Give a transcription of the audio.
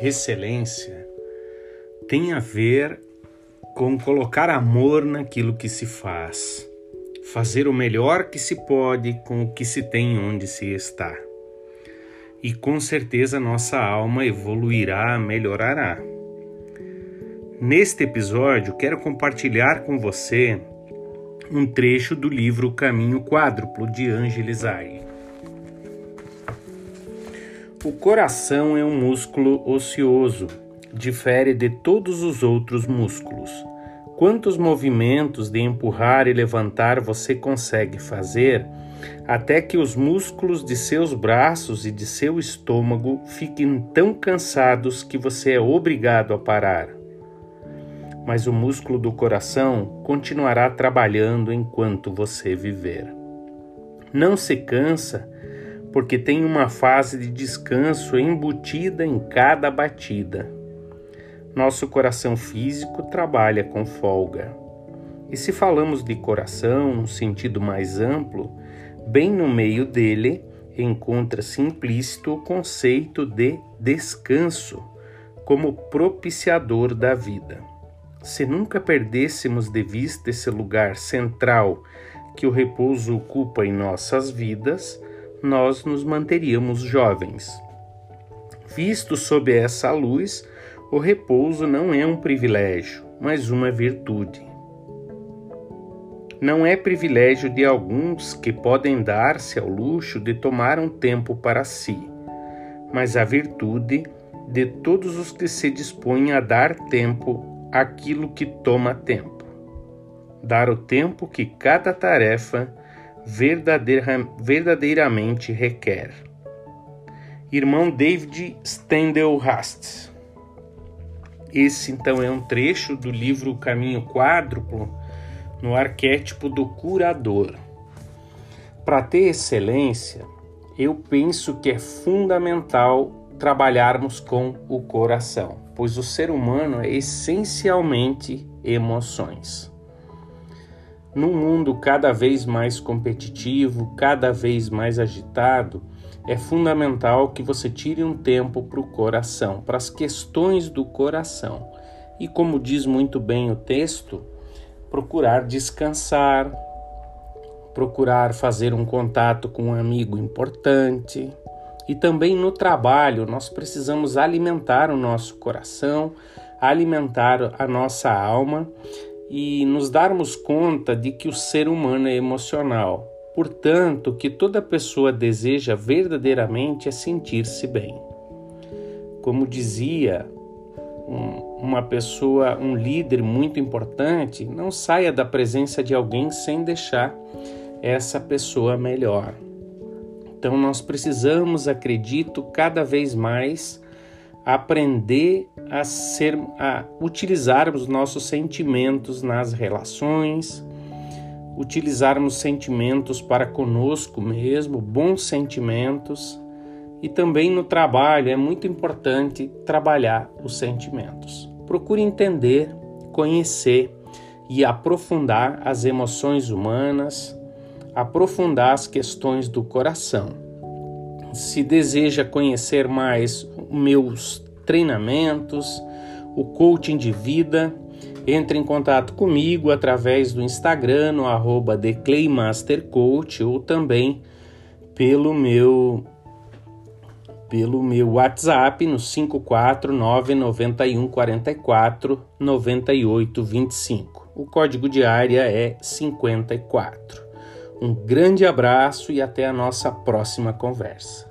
excelência tem a ver com colocar amor naquilo que se faz, fazer o melhor que se pode com o que se tem onde se está. E com certeza nossa alma evoluirá, melhorará. Neste episódio, quero compartilhar com você um trecho do livro Caminho Quádruplo de Ângeles Aire. O coração é um músculo ocioso, difere de todos os outros músculos. Quantos movimentos de empurrar e levantar você consegue fazer até que os músculos de seus braços e de seu estômago fiquem tão cansados que você é obrigado a parar? Mas o músculo do coração continuará trabalhando enquanto você viver. Não se cansa porque tem uma fase de descanso embutida em cada batida. Nosso coração físico trabalha com folga. E se falamos de coração num sentido mais amplo, bem no meio dele encontra-se implícito o conceito de descanso como propiciador da vida. Se nunca perdêssemos de vista esse lugar central que o repouso ocupa em nossas vidas, nós nos manteríamos jovens. Visto sob essa luz, o repouso não é um privilégio, mas uma virtude. Não é privilégio de alguns que podem dar-se ao luxo de tomar um tempo para si, mas a virtude de todos os que se dispõem a dar tempo àquilo que toma tempo. Dar o tempo que cada tarefa verdadeira, verdadeiramente requer. Irmão David Stendel Rast. Esse então é um trecho do livro Caminho Quádruplo no arquétipo do curador. Para ter excelência, eu penso que é fundamental trabalharmos com o coração, pois o ser humano é essencialmente emoções. Num mundo cada vez mais competitivo, cada vez mais agitado, é fundamental que você tire um tempo para o coração, para as questões do coração. E como diz muito bem o texto, procurar descansar, procurar fazer um contato com um amigo importante. E também no trabalho, nós precisamos alimentar o nosso coração, alimentar a nossa alma e nos darmos conta de que o ser humano é emocional. Portanto, que toda pessoa deseja verdadeiramente é sentir-se bem. Como dizia um, uma pessoa, um líder muito importante, não saia da presença de alguém sem deixar essa pessoa melhor. Então nós precisamos, acredito, cada vez mais aprender a ser a utilizarmos nossos sentimentos nas relações, utilizarmos sentimentos para conosco mesmo, bons sentimentos, e também no trabalho é muito importante trabalhar os sentimentos. Procure entender, conhecer e aprofundar as emoções humanas, aprofundar as questões do coração se deseja conhecer mais meus treinamentos, o coaching de vida, entre em contato comigo através do Instagram no arroba ou também pelo meu pelo meu WhatsApp no 54991449825. O código de área é 54. Um grande abraço e até a nossa próxima conversa.